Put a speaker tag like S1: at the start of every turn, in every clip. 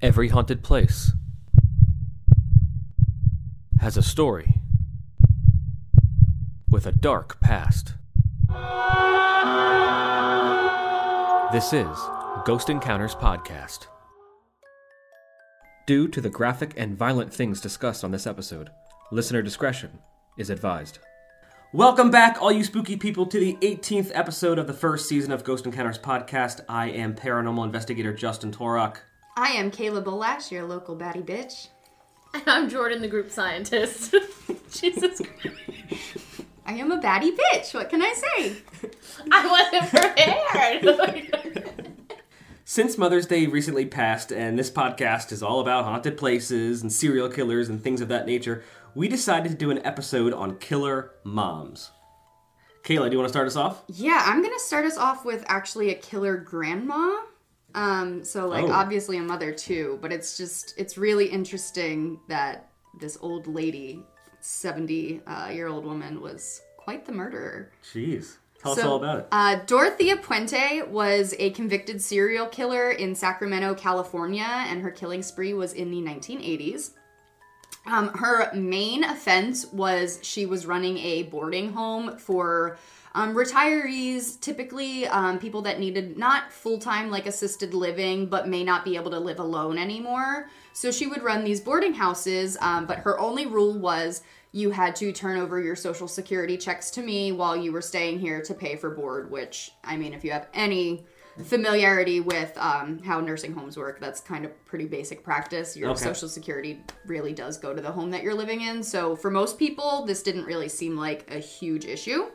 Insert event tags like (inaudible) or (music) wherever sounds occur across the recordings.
S1: Every haunted place has a story with a dark past. This is Ghost Encounters Podcast. Due to the graphic and violent things discussed on this episode, listener discretion is advised. Welcome back, all you spooky people, to the 18th episode of the first season of Ghost Encounters Podcast. I am paranormal investigator Justin Torok.
S2: I am Kayla Bolash, your local baddie bitch.
S3: And I'm Jordan, the group scientist. (laughs) Jesus Christ.
S2: I am a baddie bitch. What can I say? (laughs)
S3: I wasn't prepared. (laughs)
S1: Since Mother's Day recently passed, and this podcast is all about haunted places and serial killers and things of that nature, we decided to do an episode on killer moms. Kayla, do you want to start us off?
S2: Yeah, I'm gonna start us off with actually a killer grandma. Um, so like
S1: Oh.
S2: obviously a mother too, but it's just it's really interesting that this old lady, 70 uh, year old woman, was quite the murderer.
S1: Jeez. Tell us all about it.
S2: Uh, Dorothea Puente was a convicted serial killer in Sacramento, California, and her killing spree was in the 1980s. Um, her main offense was she was running a boarding home for um, retirees, typically um, people that needed not full time like assisted living, but may not be able to live alone anymore. So she would run these boarding houses, um, but her only rule was you had to turn over your social security checks to me while you were staying here to pay for board. Which, I mean, if you have any familiarity with um, how nursing homes work, that's kind of pretty basic practice. Your
S1: Okay.
S2: social security really does go to the home that you're living in. So for most people, this didn't really seem like a huge issue.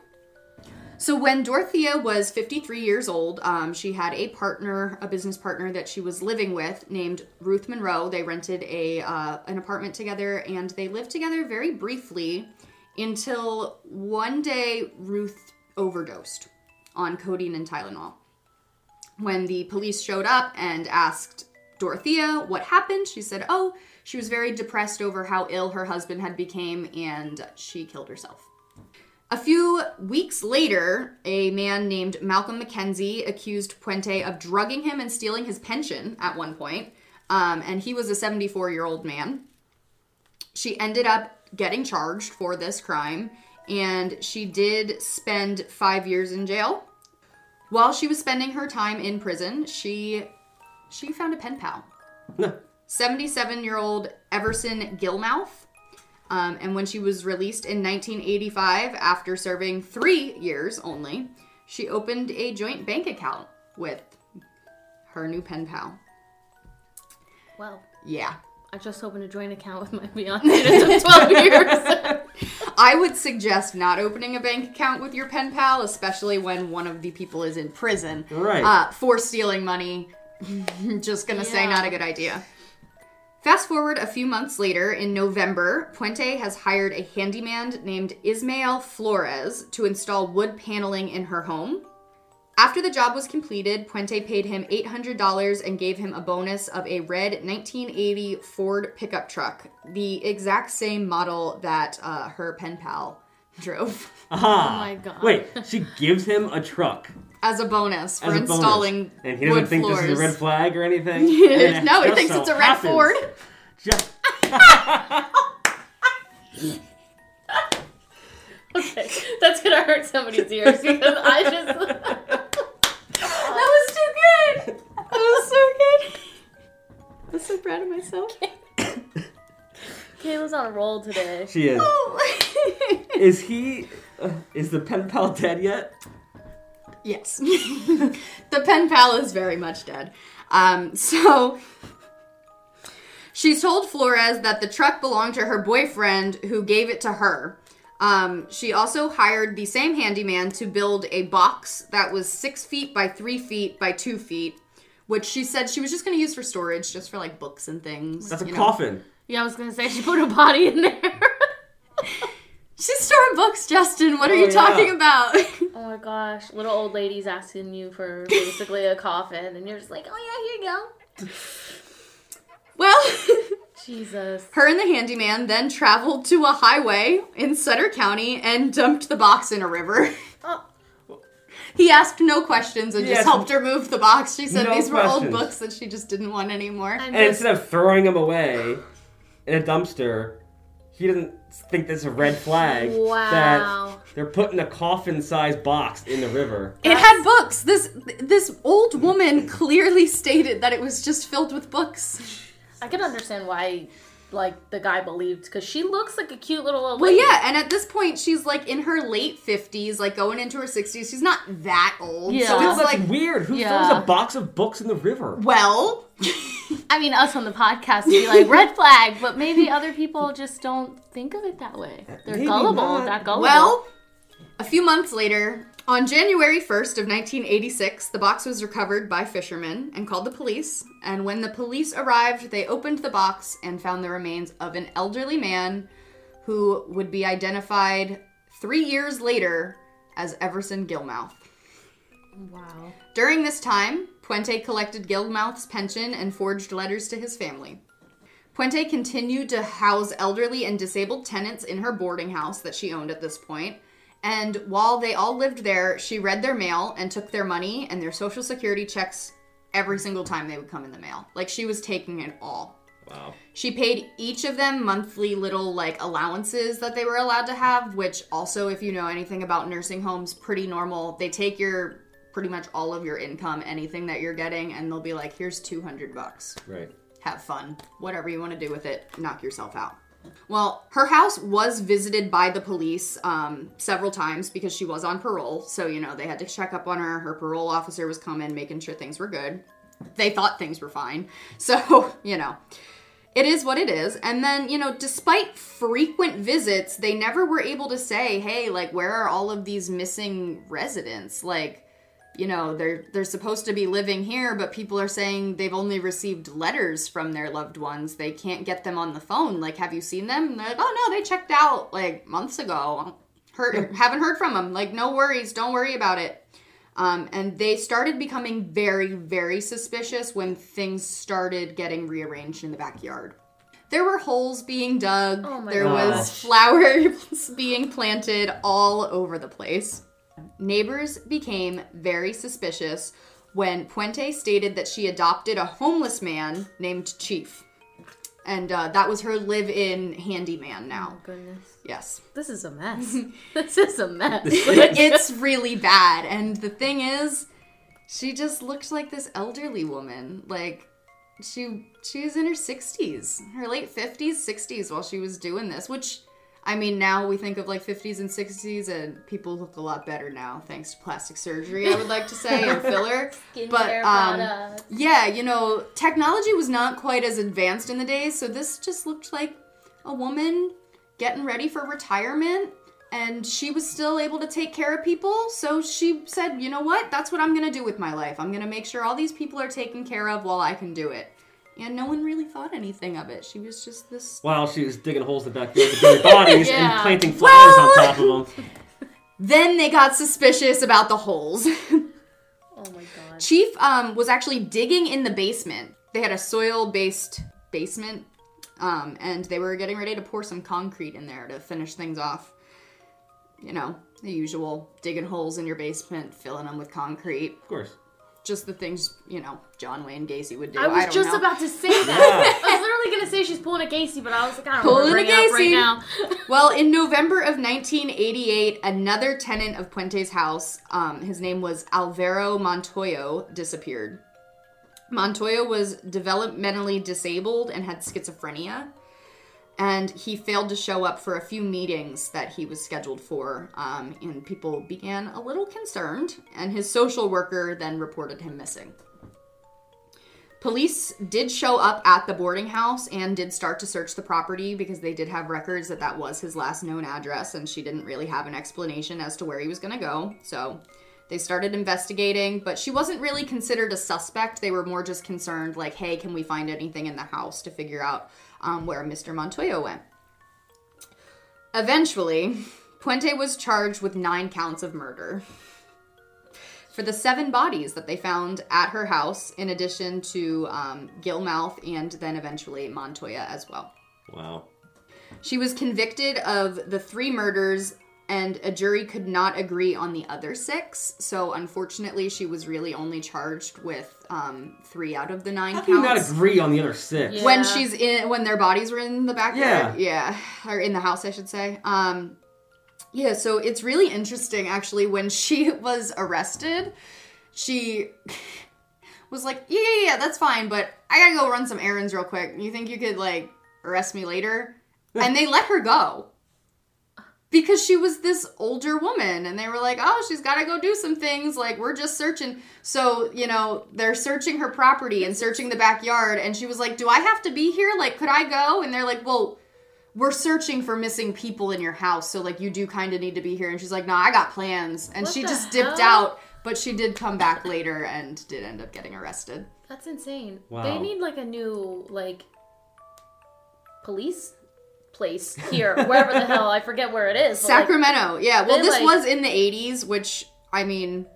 S2: So when Dorothea was 53 years old, um, she had a partner, a business partner that she was living with, named Ruth Monroe. They rented a uh, an apartment together, and they lived together very briefly until one day Ruth overdosed on codeine and Tylenol. When the police showed up and asked Dorothea what happened, she said, "Oh, she was very depressed over how ill her husband had became, and she killed herself." A few weeks later, a man named Malcolm McKenzie accused Puente of drugging him and stealing his pension at one point. Um, and he was a 74 year old man. She ended up getting charged for this crime, and she did spend five years in jail. While she was spending her time in prison, she she found a pen pal. (laughs) 77 year old Everson Gillmouth. Um, and when she was released in 1985, after serving three years only, she opened a joint bank account with her new pen pal.
S3: well,
S2: Yeah.
S3: I just opened a joint account with my fiance. It (laughs) took 12 years.
S2: I would suggest not opening a bank account with your pen pal, especially when one of the people is in prison
S1: Right.
S2: uh, for stealing money. (laughs) Just gonna say, not a good idea. Fast forward a few months later, in November, Puente has hired a handyman named Ismael Flores to install wood paneling in her home. After the job was completed, Puente paid him $800 and gave him a bonus of a red 1980 Ford pickup truck, the exact same model that uh, her pen pal (laughs) drove,
S1: Aha!
S3: Oh my God.
S1: Wait, she gives him a truck
S2: as a bonus for
S1: as a bonus.
S2: installing
S1: And he doesn't
S2: wood
S1: think
S2: floors.
S1: this is a red flag or anything? And (laughs) it
S2: no, he
S1: just
S2: thinks
S1: so
S2: it's a red
S1: happens-
S2: Ford.
S1: Just, (laughs)
S3: okay, that's gonna hurt somebody's ears because I just. (laughs)
S2: That was too good. That was so good. I'm so proud of myself.
S3: Kayla's on a roll today.
S1: she is.
S2: Oh.
S1: Is he? Uh, is the pen pal dead yet?
S2: Yes, (laughs) the pen pal is very much dead. Um, so she told Flores that the truck belonged to her boyfriend, who gave it to her. Um, she also hired the same handyman to build a box that was six feet by three feet by two feet, which she said she was just going to use for storage, just for like books and things.
S1: That's a
S2: you know.
S1: coffin.
S3: Yeah, I was gonna say (laughs) she put a body in there.
S2: She's storing books, Justin. What are
S1: Oh,
S2: you
S1: yeah.
S2: talking about? (laughs)
S3: oh my gosh, little old ladies asking you for basically a coffin, and you're just like, oh yeah, here you go.
S2: well, (laughs)
S3: Jesus.
S2: her and the handyman then traveled to a highway in Sutter County and dumped the box in a river.
S3: Oh, (laughs)
S2: He asked no questions and
S1: Yes.
S2: just helped her move the box. She said
S1: No
S2: these were old books that she just didn't want anymore.
S3: I'm
S1: And
S3: just,
S1: instead of throwing them away in a dumpster, he doesn't think that's a red flag.
S3: Wow.
S1: That they're putting a coffin-sized box in the river.
S2: It had books. This this old woman (laughs) clearly stated that it was just filled with books.
S3: I can understand why, like the guy believed, because she looks like a cute little old
S2: Well,
S3: lady.
S2: yeah, and at this point she's like in her late fifties, like going into her sixties. She's not that old.
S3: Yeah.
S2: So
S1: Dude,
S2: it's
S1: that's
S2: like,
S1: weird. Who
S3: Yeah.
S1: throws a box of books in the river?
S2: well, (laughs)
S3: I mean, us on the podcast would be like red flag, but maybe other people just don't think of it that way. They're
S1: Maybe
S3: gullible.
S1: not.
S3: That gullible.
S2: well. A few months later, on January 1st of 1986, the box was recovered by fishermen and called the police. And when the police arrived, they opened the box and found the remains of an elderly man who would be identified three years later as Everson Gillmouth.
S3: wow.
S2: During this time, Puente collected Gillmouth's pension and forged letters to his family. Puente continued to house elderly and disabled tenants in her boarding house that she owned at this point. And while they all lived there, she read their mail and took their money and their social security checks every single time they would come in the mail. Like she was taking it all.
S1: Wow.
S2: She paid each of them monthly little like allowances that they were allowed to have, which also, if you know anything about nursing homes, pretty normal. They take your pretty much all of your income, anything that you're getting, and they'll be like, here's 200 bucks.
S1: Right.
S2: Have fun. Whatever you want to do with it, knock yourself out. Well, her house was visited by the police um, several times because she was on parole. So, you know, they had to check up on her. Her parole officer was coming, making sure things were good. They thought things were fine. (laughs) So, you know, it is what it is. And then, you know, despite frequent visits, they never were able to say, hey, like, where are all of these missing residents? Like, you know, they're they're supposed to be living here, but people are saying they've only received letters from their loved ones. They can't get them on the phone. Like, have you seen them? And they're like, oh no, they checked out like months ago. Heard, (laughs) haven't heard from them. Like, no worries, don't worry about it. Um, and they started becoming very, very suspicious when things started getting rearranged in the backyard. There were holes being dug.
S3: Oh my
S2: there was flowers (laughs) being planted all over the place. Neighbors became very suspicious when Puente stated that she adopted a homeless man named Chief. And uh, that was her live in handyman now.
S3: Goodness.
S2: Yes.
S3: This is a mess. (laughs) this is a mess.
S2: it's really bad. And the thing is, she just looked like this elderly woman. Like she she was in her 60s, her late 50s, 60s while she was doing this, which I mean, now we think of like 50s and 60s, and people look a lot better now thanks to plastic surgery. I would like to say and (laughs) filler, but um, yeah, you know, technology was not quite as advanced in the days, so this just looked like a woman getting ready for retirement and she was still able to take care of people. So she said, "You know what? That's what I'm going to do with my life. I'm going to make sure all these people are taken care of while I can do it." And no one really thought anything of it. She was just this
S1: While she was digging holes in the backyard to bury bodies
S3: Yeah.
S1: and planting flowers on top of them. (laughs)
S2: Then they got suspicious about the holes. (laughs)
S3: Oh my god.
S2: Chief um, was actually digging in the basement. They had a soil based basement, um, and they were getting ready to pour some concrete in there to finish things off. You know, the usual digging holes in your basement, filling them with concrete.
S1: Of course.
S2: Just the things, you know, John Wayne Gacy would do.
S3: I was
S2: don't
S3: just
S2: know.
S3: about to say that. (laughs) I was literally gonna say she's pulling a Gacy, but I was like, I don't
S2: Pulling
S3: want
S2: a
S3: to bring it up right now. (laughs)
S2: Well, in November of 1988, another tenant of Puente's house, um, his name was Alvaro Montoya, disappeared. Montoya was developmentally disabled and had schizophrenia, and he failed to show up for a few meetings that he was scheduled for, um, and people began a little concerned, and his social worker then reported him missing. Police did show up at the boarding house and did start to search the property because they did have records that that was his last known address and she didn't really have an explanation as to where he was going to go. So they started investigating, but she wasn't really considered a suspect. They were more just concerned, like, hey, can we find anything in the house to figure out um, where Mr. Montoya went? Eventually, (laughs) Puente was charged with nine counts of murder for the seven bodies that they found at her house, in addition to um, Gillmouth and then eventually Montoya as well.
S1: Wow.
S2: She was convicted of the three murders and a jury could not agree on the other six. So unfortunately, she was really only charged with um, three out of the nine
S1: How can you not agree on the other six?
S3: Yeah.
S2: when she's in, when their bodies were in the backyard, yeah, or in the house, I should say. Um, yeah, so it's really interesting actually. When (laughs) she was arrested, she (laughs) was like, "Yeah, yeah, yeah, that's fine, but I gotta go run some errands real quick. You think you could like arrest me later?" and they let her go because she was this older woman and they were like oh she's got to go do some things like we're just searching. So you know they're searching her property and searching the backyard and she was like do i have to be here? Like could i go? And they're like well we're searching for missing people in your house so like you do kind of need to be here. And she's like no i got plans. And
S3: What
S2: she
S3: the
S2: just dipped out but she did come back later and did end up getting arrested.
S3: That's insane.
S1: Wow.
S3: They need like a new like police place here, wherever the hell I forget where it is. but, like,
S2: sacramento yeah well this
S3: like-
S2: was in the 80s which i mean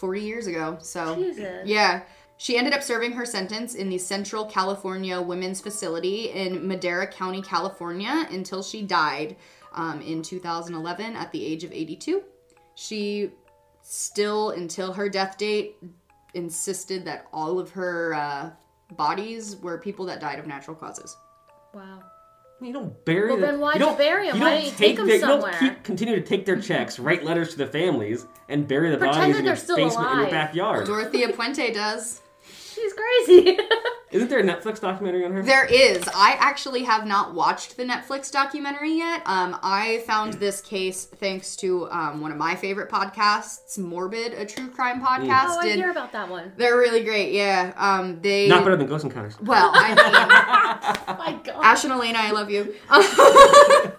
S2: 40 years ago so
S3: Jesus.
S2: Yeah. She ended up serving her sentence in the Central California Women's Facility in Madera County, California, until she died um, in 2011 at the age of 82. She still, until her death date, insisted that all of her uh, bodies were people that died of natural causes.
S3: Wow.
S1: You don't bury
S3: Well,
S1: them.
S3: then why'd
S1: you
S3: you
S1: don't,
S3: bury 'em?
S1: You
S3: Why
S1: don't
S3: didn't you take 'em
S1: their, You don't keep, continue to take their checks, write letters to the families, and bury the
S3: Pretend
S1: bodies in your
S3: they're still
S1: basement in your backyard.
S2: Dorothea Puente does.
S3: She's crazy. (laughs)
S1: Isn't there a Netflix documentary on her?
S2: There is. I actually have not watched the Netflix documentary yet. Um, I found this case thanks to um, one of my favorite podcasts, Morbid, a true crime podcast.
S3: oh, I
S2: Did-
S3: hear about that one.
S2: They're really great. Yeah. Um, they.
S1: Not better than Ghost Encounters.
S2: Well, I (laughs) mean,
S3: Oh my god.
S2: Ash and Alaina, I love you. (laughs)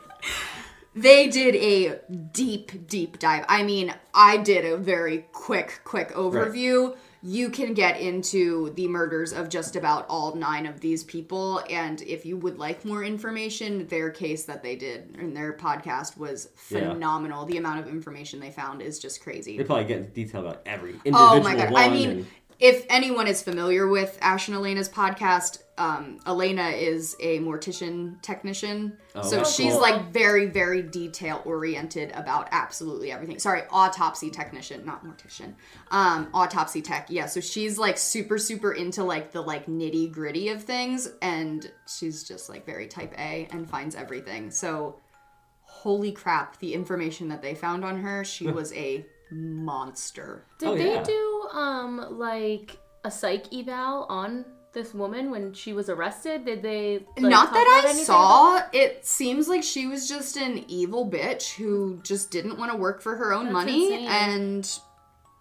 S2: they did a deep, deep dive. I mean, I did a very quick, quick overview. You can get into the murders of just about all nine of these people. And if you would like more information, their case that they did in their podcast was
S1: Yeah.
S2: phenomenal. The amount of information they found is just crazy.
S1: They probably get into detail about every individual
S2: Oh my god!
S1: one.
S2: I mean,
S1: and-
S2: if anyone is familiar with Ash and Alaina's podcast, um, Alaina is a mortician technician, so she's
S1: cool.
S2: like very, very detail oriented about absolutely everything. Sorry, autopsy technician, not mortician. Um, autopsy tech. Yeah, so she's like super, super into like the like nitty gritty of things, and she's just like very type A and finds everything. So, holy crap! The information that they found on her, she was a monster.
S3: Did
S1: Oh,
S3: they
S1: yeah.
S3: do um like a psych eval on this woman when she was arrested? Did they like,
S2: Not that I
S3: anything
S2: saw. It seems like she was just an evil bitch who just didn't want to work for her own
S3: That's
S2: money
S3: insane.
S2: and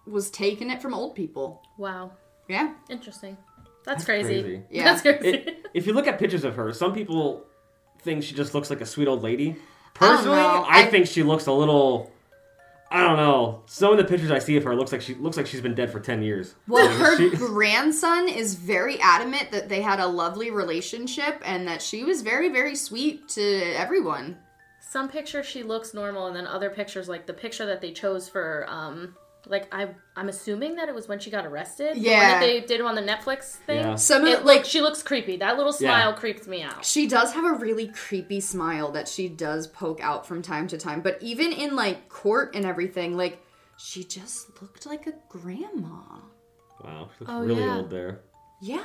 S2: was taking it from old people.
S3: Wow.
S2: Yeah.
S3: Interesting. That's, crazy.
S1: crazy. (laughs)
S2: Yeah.
S3: That's crazy.
S1: it, if you look at pictures of her, some people think she just looks like a sweet old lady. Personally,
S2: know.
S1: I,
S2: I-
S1: think she looks a little. I don't know. Some of the pictures I see of her looks like she looks like she's been dead for ten years.
S2: Well,
S1: Like, (laughs)
S2: her
S1: she-
S2: grandson is very adamant that they had a lovely relationship and that she was very, very sweet to everyone.
S3: Some pictures she looks normal, and then other pictures, like the picture that they chose for, um, like I, I'm assuming that it was when she got arrested. The one
S2: Yeah.
S3: that they did on the Netflix thing.
S1: Yeah.
S2: Some
S3: It
S2: of like
S3: like she looks creepy. That little
S1: Yeah.
S3: smile creeps me out.
S2: She does have a really creepy smile that she does poke out from time to time. But even in like court and everything, like she just looked like a grandma.
S1: wow, she looks
S3: Oh,
S1: really
S3: yeah.
S1: old there.
S2: Yeah.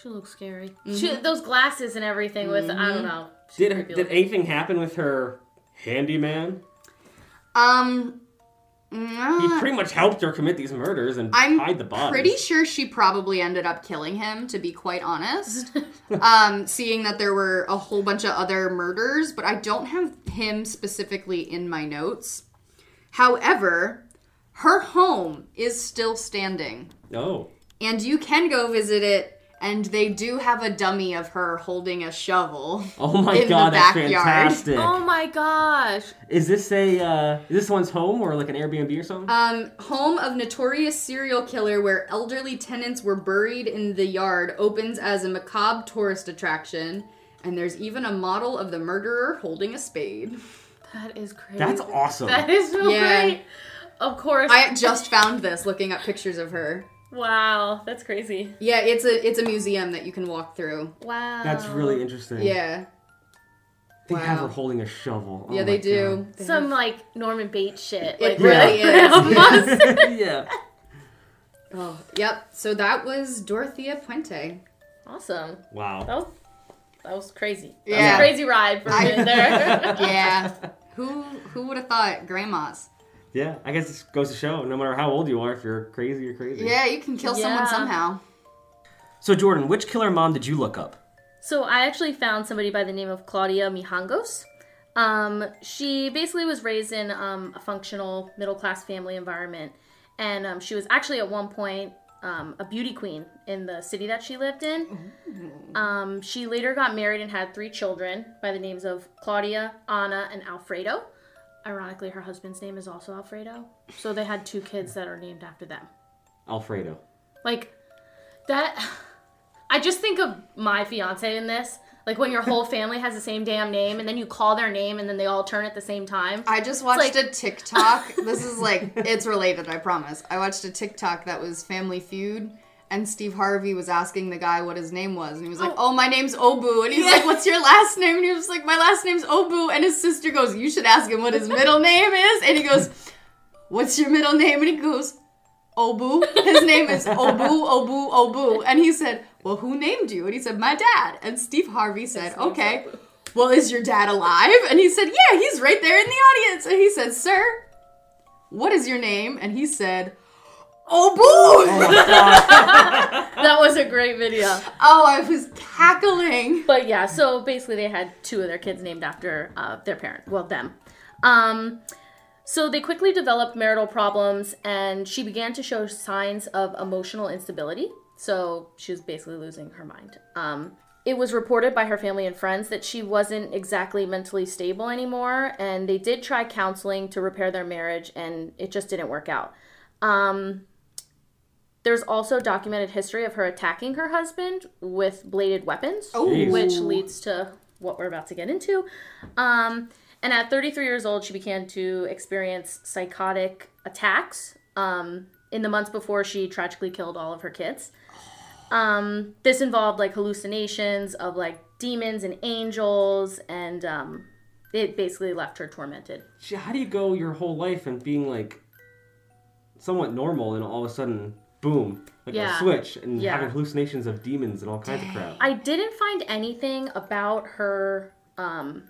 S3: She looks scary.
S2: Mm-hmm.
S3: She, those glasses and everything with I don't know.
S1: Did her, did anything happen with her handyman?
S2: Um,
S1: He
S2: mm,
S1: pretty much helped her commit these murders and
S2: I'm
S1: hide the bodies.
S2: I'm pretty sure she probably ended up killing him, to be quite honest. (laughs) um, seeing that there were a whole bunch of other murders, but I don't have him specifically in my notes. However, her home is still standing.
S1: Oh,
S2: And you can go visit it, and they do have a dummy of her holding a shovel. (laughs)
S1: oh my
S2: In the
S1: god, that's
S2: backyard.
S1: fantastic!
S3: Oh my gosh.
S1: Is this a uh, is this one's home or like an Airbnb or something?
S2: Um, home of notorious serial killer where elderly tenants were buried in the yard opens as a macabre tourist attraction, and there's even a model of the murderer holding a spade.
S3: That is crazy.
S1: that's awesome.
S3: That is so
S2: Yeah.
S3: great. Of course.
S2: I just found this looking up pictures of her.
S3: Wow, that's crazy.
S2: Yeah, it's a it's a museum that you can walk through.
S3: Wow.
S1: That's really interesting.
S2: Yeah.
S1: They have her holding a shovel. Oh
S2: yeah, they do.
S1: God.
S2: They
S3: Some like Norman Bates shit.
S2: It
S3: Like
S2: really
S3: where- (laughs)
S2: is. (laughs)
S1: yeah.
S2: Oh, yep. So that was Dorothea Puente.
S3: awesome.
S1: Wow.
S3: That was that was crazy. That was
S2: Yeah.
S3: a crazy ride for a
S2: I-
S3: minute there. (laughs)
S2: Yeah. who who would have thought grandmas?
S1: Yeah, I guess it goes to show no matter how old you are, if you're crazy, you're crazy.
S2: Yeah, you can kill someone
S3: Yeah.
S2: somehow.
S1: So, Jordan, which killer mom did you look up?
S3: So I actually found somebody by the name of Claudia Mijangos. Um, she basically was raised in um, a functional middle class family environment, and um, she was actually at one point um, a beauty queen in the city that she lived in. Um, she later got married and had three children by the names of Claudia, Anna, and Alfredo. Ironically, her husband's name is also Alfredo, so they had two kids that are named after them.
S1: Alfredo.
S3: Like that (sighs) I just think of my fiance in this. Like when your whole (laughs) family has the same damn name and then you call their name and then they all turn at the same time.
S2: I just watched
S3: like-
S2: a (laughs) TikTok. this is like it's related, I promise. I watched a TikTok that was Family Feud. And Steve Harvey was asking the guy what his name was, and he was like, "Oh, oh my name's Obu." And he's like, (laughs) "What's your last name?" And he was like, "My last name's Obu." And his sister goes, "You should ask him what his middle name is." And he goes, (laughs) "What's your middle name?" And he goes, Obu. His name is Obu, Obu, Obu. And he said, Well, who named you? And he said, My dad. And Steve Harvey said, Okay, well, is your dad alive? And he said, Yeah, he's right there in the audience. And he said, Sir, what is your name? And he said, Obu. (laughs)
S3: that was a great video.
S2: oh, I was cackling.
S3: But yeah, so basically they had two of their kids named after uh, their parent, well, them. Um, so they quickly developed marital problems and she began to show signs of emotional instability. So she was basically losing her mind. Um, it was reported by her family and friends that she wasn't exactly mentally stable anymore, and they did try counseling to repair their marriage, and it just didn't work out. Um, there's also documented history of her attacking her husband with bladed weapons,
S1: Jeez.
S3: which leads to what we're about to get into. Um, and at 33 years old, she began to experience psychotic attacks um, in the months before she tragically killed all of her kids. Um, this involved like hallucinations of like demons and angels, and um, it basically left her tormented.
S1: How do you go your whole life and being like somewhat normal and all of a sudden, boom, like
S3: Yeah.
S1: a switch and
S3: Yeah.
S1: having hallucinations of demons and all kinds of crap?
S3: I didn't find anything about her um,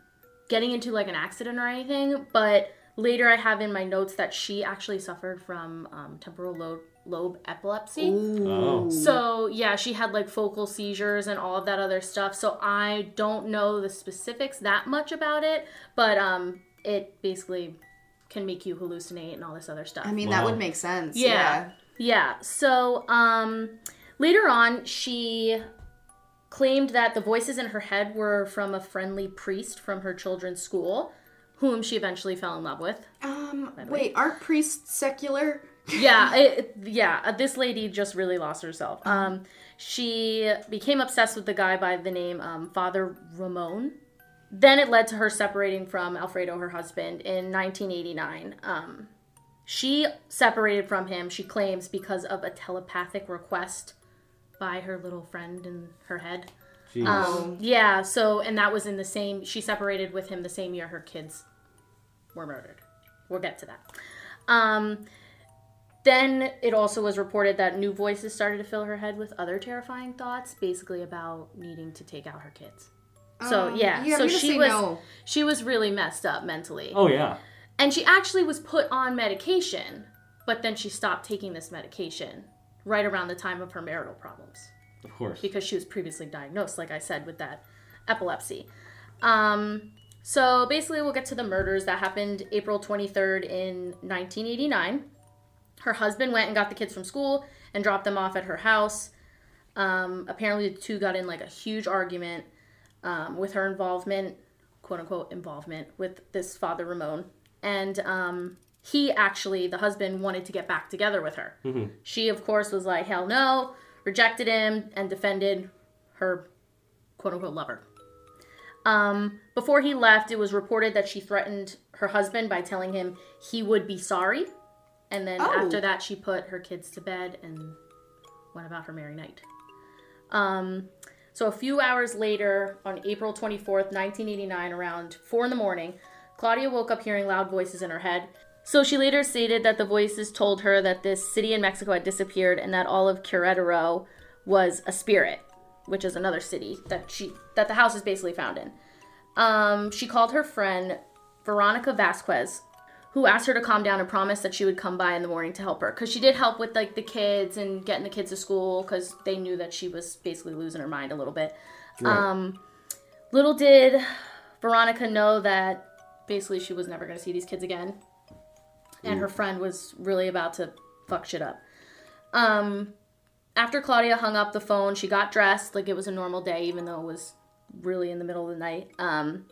S3: getting into like an accident or anything, but later I have in my notes that she actually suffered from um, temporal lobe, lobe epilepsy.
S1: Oh.
S3: So yeah, she had like focal seizures and all of that other stuff. So I don't know the specifics that much about it, but um, it basically can make you hallucinate and all this other stuff.
S2: I mean,
S1: Wow.
S2: that would make sense.
S3: Yeah. Yeah. So um later on she claimed that the voices in her head were from a friendly priest from her children's school, whom she eventually fell in love with.
S2: Um, wait, aren't priests secular?
S3: Yeah, (laughs) it, yeah, uh, this lady just really lost herself. Um she became obsessed with the guy by the name um, Father Ramon. Then it led to her separating from Alfredo, her husband, in 1989. Um, she separated from him, she claims, because of a telepathic request by her little friend in her head.
S1: Jeez.
S3: Um, yeah, so, and that was in the same, she separated with him the same year her kids were murdered. We'll get to that. Um, then it also was reported that new voices started to fill her head with other terrifying thoughts, basically about needing to take out her kids. So
S2: Um,
S3: yeah,
S2: you
S3: so she was
S2: no.
S3: she was really messed up mentally.
S1: oh yeah.
S3: And she actually was put on medication, but then she stopped taking this medication right around the time of her marital problems
S1: Of course.
S3: because she was previously diagnosed, like I said, with that epilepsy. Um, so basically, we'll get to the murders that happened April 23rd in 1989. Her husband went and got the kids from school and dropped them off at her house. Um, apparently, the two got in like a huge argument um, with her involvement, quote unquote, involvement with this father Ramon. And um, he actually, the husband, wanted to get back together with her. She, of course, was like, hell no, rejected him, and defended her quote unquote lover. Um, before he left, it was reported that she threatened her husband by telling him he would be sorry. And then
S2: Oh.
S3: after that, she put her kids to bed and went about her merry night. Um, So a few hours later, on April 24th, 1989, around 4 in the morning, Claudia woke up hearing loud voices in her head. So she later stated that the voices told her that this city in Mexico had disappeared and that all of Querétaro was a spirit, which is another city that she that the house is basically found in. Um, she called her friend Veronica Vasquez, who asked her to calm down and promised that she would come by in the morning to help her because she did help with like the kids and getting the kids to school because they knew that she was basically losing her mind a little bit.
S1: Right.
S3: Um, little did Veronica know that basically she was never going to see these kids again, and her friend was really about to fuck shit up. Um, after Claudia hung up the phone, she got dressed like it was a normal day, even though it was really in the middle of the night. Um,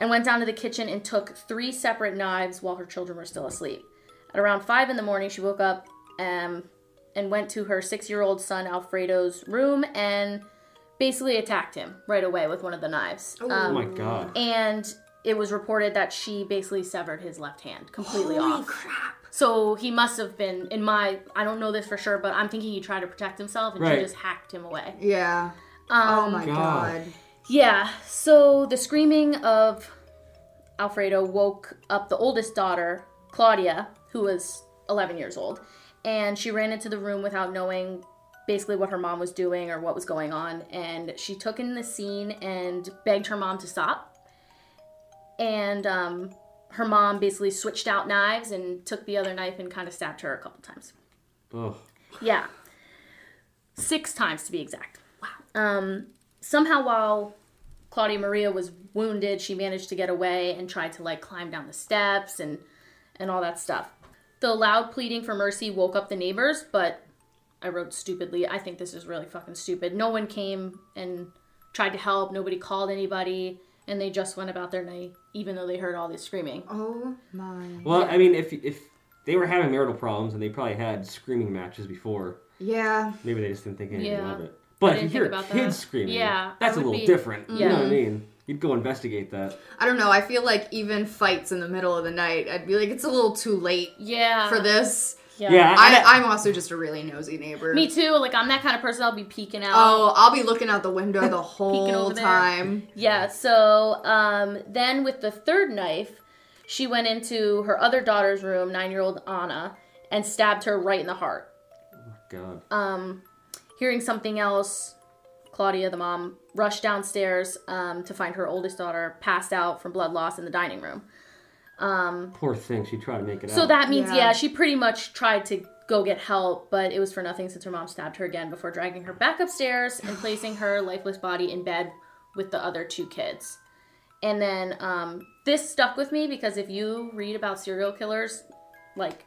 S3: and went down to the kitchen and took three separate knives while her children were still asleep. At around five in the morning, she woke up um, and went to her six year old son Alfredo's room and basically attacked him right away with one of the knives.
S1: oh
S3: Um,
S1: my god.
S3: and it was reported that she basically severed his left hand completely
S2: Holy
S3: off.
S2: crap.
S3: So he must have been, in my, I don't know this for sure, but I'm thinking he tried to protect himself and
S1: Right.
S3: she just hacked him away.
S2: Yeah.
S3: Um,
S2: oh my
S1: God.
S2: god.
S3: yeah, so the screaming of Alfredo woke up the oldest daughter, Claudia, who was 11 years old, and she ran into the room without knowing basically what her mom was doing or what was going on. And she took in the scene and begged her mom to stop. And um, her mom basically switched out knives and took the other knife and kind of stabbed her a couple times.
S1: Oh.
S3: Yeah. Six times to be exact. Wow. Um, somehow, while Claudia Maria was wounded, she managed to get away and tried to like climb down the steps and and all that stuff. The loud pleading for mercy woke up the neighbors, but I wrote stupidly. I think this is really fucking stupid. No one came and tried to help. Nobody called anybody, and they just went about their night, even though they heard all this screaming.
S2: Oh my.
S1: Well,
S3: Yeah.
S1: I mean, if if they were having marital problems and they probably had screaming matches before,
S2: Yeah.
S1: maybe they just didn't think anything
S3: Yeah.
S1: of it. But if you hear kids
S3: that.
S1: screaming,
S3: Yeah,
S1: that's a little
S3: be-
S1: different. You know what I mean? You'd go investigate that.
S2: I don't know. I feel like even fights in the middle of the night, I'd be like, it's a little too late
S3: Yeah.
S2: for this.
S3: Yeah.
S1: Yeah,
S2: I, I'm also just a really nosy neighbor.
S3: Me too. Like I'm that kind of person. I'll be peeking out.
S2: Oh, I'll be looking out the window the (laughs) whole
S3: over there.
S2: time.
S3: Yeah. So um, then with the third knife, she went into her other daughter's room, nine-year-old Anna, and stabbed her right in the heart.
S1: God.
S3: Um, hearing something else, Claudia, the mom, rushed downstairs um, to find her oldest daughter passed out from blood loss in the dining room.
S1: Poor thing. She tried to make it out.
S3: So
S1: out.
S3: that means,
S2: Yeah.
S3: yeah. she pretty much tried to go get help, but it was for nothing since her mom stabbed her again before dragging her back upstairs and (sighs) placing her lifeless body in bed with the other two kids. And then um, this stuck with me because if you read about serial killers, like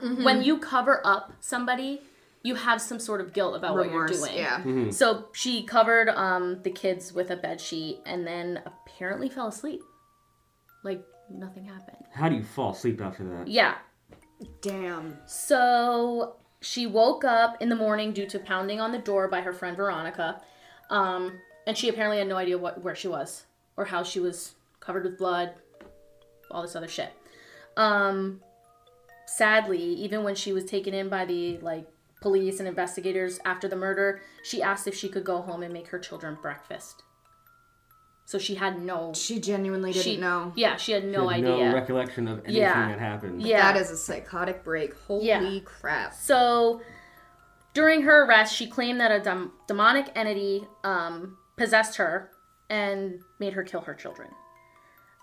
S3: when you cover up somebody, you have some sort of guilt about
S2: Remorse.
S3: what you're doing.
S2: Yeah.
S1: Mm-hmm.
S3: So she covered um, the kids with a bed sheet and then apparently fell asleep. Like nothing happened.
S1: How do you fall asleep after that?
S3: Yeah,
S2: Damn.
S3: so she woke up in the morning due to pounding on the door by her friend Veronica, um, and she apparently had no idea what where she was or how she was covered with blood, all this other shit. Um, sadly, even when she was taken in by the like police and investigators after the murder, she asked if she could go home and make her children breakfast. So she had no.
S2: She genuinely didn't
S3: She
S2: know.
S3: Yeah, she had no
S1: She had
S3: idea.
S1: No recollection of anything
S3: Yeah.
S1: that happened.
S3: yeah.
S2: That is a psychotic break. Holy
S3: Yeah.
S2: crap.
S3: So, during her arrest, she claimed that a dem- demonic entity um, possessed her and made her kill her children.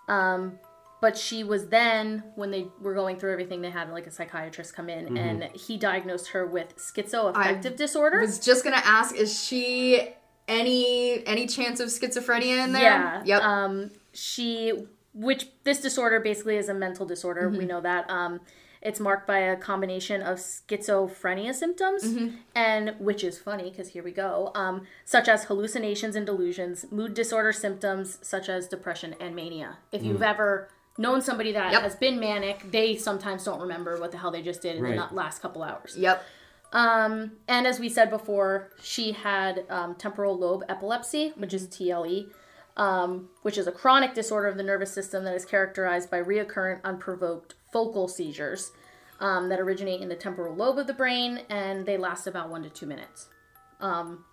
S3: Um, but she was then, when they were going through everything, they had like a psychiatrist come in and he diagnosed her with schizoaffective disorder.
S2: I was just gonna ask, is she any any chance of schizophrenia in there?
S3: Yeah.
S2: Yep.
S3: Um, she, which this disorder basically is a mental disorder. We know that. Um, it's marked by a combination of schizophrenia symptoms, and which is funny because here we go, um, such as hallucinations and delusions, mood disorder symptoms such as depression and mania. If you've ever known somebody that
S2: Yep.
S3: has been manic, they sometimes don't remember what the hell they just did in
S1: Right.
S3: the last couple hours.
S2: yep.
S3: Um, and as we said before, she had um, temporal lobe epilepsy, which is TLE, um, which is a chronic disorder of the nervous system that is characterized by reoccurrent, unprovoked focal seizures um, that originate in the temporal lobe of the brain, and they last about one to two minutes. Um,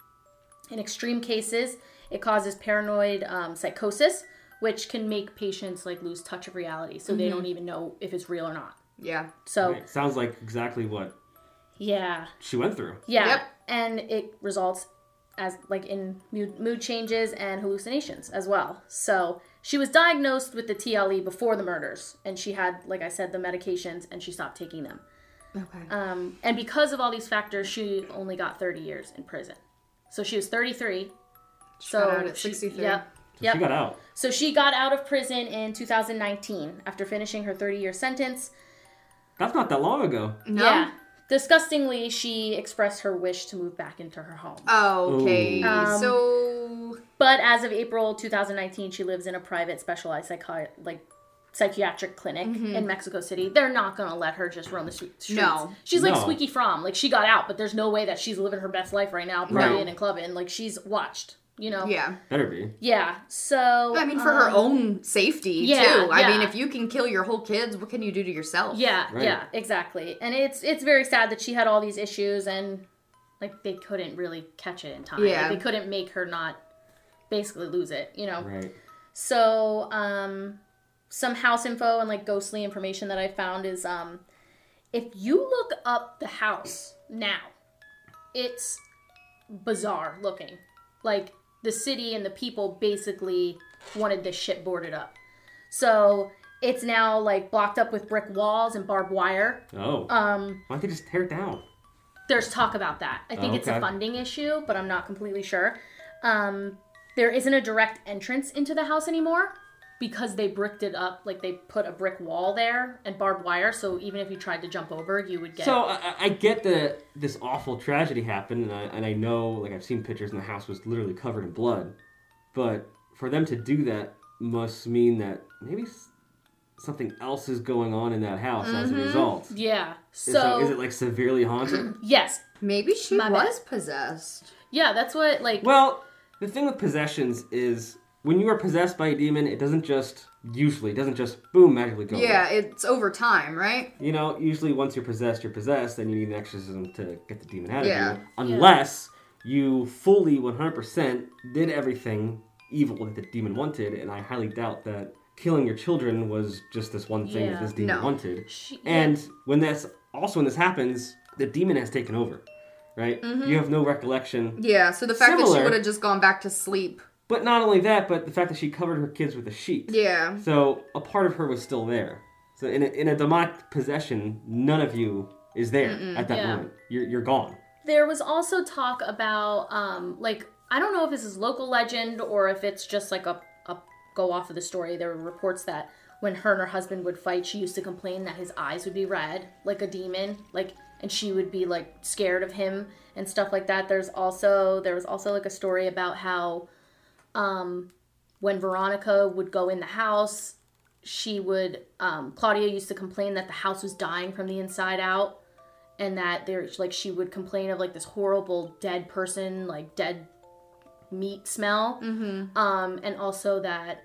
S3: In extreme cases, it causes paranoid um, psychosis, which can make patients like lose touch of reality, so they don't even know if it's real or not.
S2: Yeah.
S3: So
S1: Right. Sounds like exactly what
S3: yeah,
S1: she went through.
S3: yeah,
S2: Yep.
S3: and it results as like in mood, mood changes and hallucinations as well. So she was diagnosed with the TLE before the murders, and she had, like I said, the medications, and she stopped taking them.
S2: Okay.
S3: Um, and because of all these factors, she only got 30 years in prison. So she was 33. so
S2: got out at
S3: she-
S2: 63.
S3: Yep.
S1: So
S3: Yep.
S1: She got out.
S3: So she got out of prison in 2019 after finishing her 30 year sentence.
S1: That's not that long ago.
S2: no.
S3: Yeah. Disgustingly, she expressed her wish to move back into her home.
S2: Oh, okay.
S3: Um,
S2: so
S3: But as of April 2019, she lives in a private specialized psychi- like psychiatric clinic in Mexico City. They're not going to let her just roam the streets.
S2: No.
S3: She's like
S1: No.
S3: Squeaky Fromme. Like she got out, but there's no way that she's living her best life right now, partying and clubbing. Like she's watched, you know.
S2: yeah.
S1: Better be.
S3: Yeah. So
S2: I mean, for her
S3: um,
S2: own safety
S3: yeah,
S2: too. I mean, if you can kill your whole kids, what can you do to yourself?
S3: Yeah,
S1: Right.
S3: yeah, exactly. And it's it's very sad that she had all these issues and like they couldn't really catch it in time. Like,
S2: Yeah.
S3: they couldn't make her not basically lose it, you know.
S1: Right.
S3: So, um some house info and like ghostly information that I found is um if you look up the house now, it's bizarre looking. Like the city and the people basically wanted this shit boarded up. So, it's now like blocked up with brick walls and barbed wire.
S1: Oh.
S3: Um
S1: Why don't they just tear it down?
S3: there's talk about that. I think
S1: Oh,
S3: it's a funding issue, but I'm not completely sure. Um, there isn't a direct entrance into the house anymore because they bricked it up. Like they put a brick wall there and barbed wire, so even if you tried to jump over, you would get.
S1: So I, I- I get that this awful tragedy happened, and I, and I know, like I've seen pictures, and the house was literally covered in blood. But for them to do that must mean that maybe something else is going on in that house as a mm-hmm. result.
S3: yeah.
S1: So,
S3: So,
S1: is it like severely haunted? (clears throat)
S3: yes,
S2: Maybe she
S3: My bad.
S2: was possessed.
S3: yeah. That's what like.
S1: well, the thing with possessions is when you are possessed by a demon, it doesn't just usually it doesn't just boom magically go. away.
S2: Yeah, it's over time, right?
S1: You know, usually once you're possessed, you're possessed, then you need an exorcism to get the demon out
S2: Yeah.
S1: of you. Unless you fully 100% did everything evil that the demon wanted, and I highly doubt that killing your children was just this one thing
S3: Yeah.
S1: that this demon
S2: No.
S1: wanted.
S3: she,
S1: And when that's also when this happens, the demon has taken over, right?
S2: Mm-hmm.
S1: You have no recollection.
S2: Yeah, so the fact that
S1: Similar.
S2: she would have just gone back to sleep.
S1: But not only that, but the fact that she covered her kids with a sheet.
S2: Yeah.
S1: So a part of her was still there. So in a, in a demonic possession, none of you is there at that
S3: Yeah.
S1: moment. You're, you're gone.
S3: There was also talk about um like I don't know if this is local legend or if it's just like a, a go off of the story. There were reports that when her and her husband would fight, she used to complain that his eyes would be red, like a demon, like and she would be like scared of him and stuff like that. There's also there was also like a story about how um when Veronica would go in the house, she would um Claudia used to complain that the house was dying from the inside out and that there like she would complain of like this horrible dead person like dead meat smell. Mm-hmm. um and also that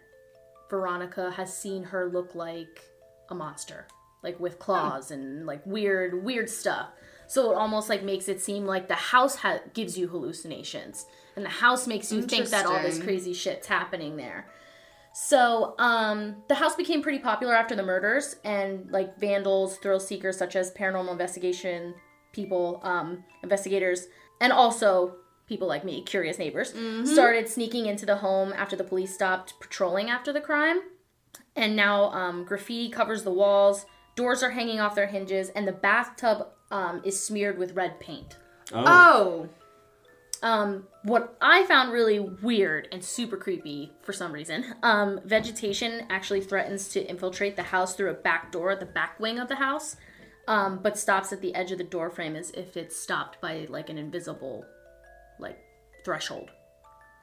S3: veronica has seen her look like a monster like with claws and like weird weird stuff. So it almost like makes it seem like the house ha- gives you hallucinations and the house makes you think that all this crazy shit's happening there so, um, the house became pretty popular after the murders, and like vandals, thrill seekers such as paranormal investigation people, um, investigators, and also people like me, curious neighbors, started sneaking into the home after the police stopped patrolling after the crime. And now, um, graffiti covers the walls, doors are hanging off their hinges, and the bathtub um, is smeared with red paint.
S1: Oh.
S2: Oh.
S3: Um, what I found really weird and super creepy for some reason, um, vegetation actually threatens to infiltrate the house through a back door at the back wing of the house, um, but stops at the edge of the door frame as if it's stopped by like an invisible, like threshold.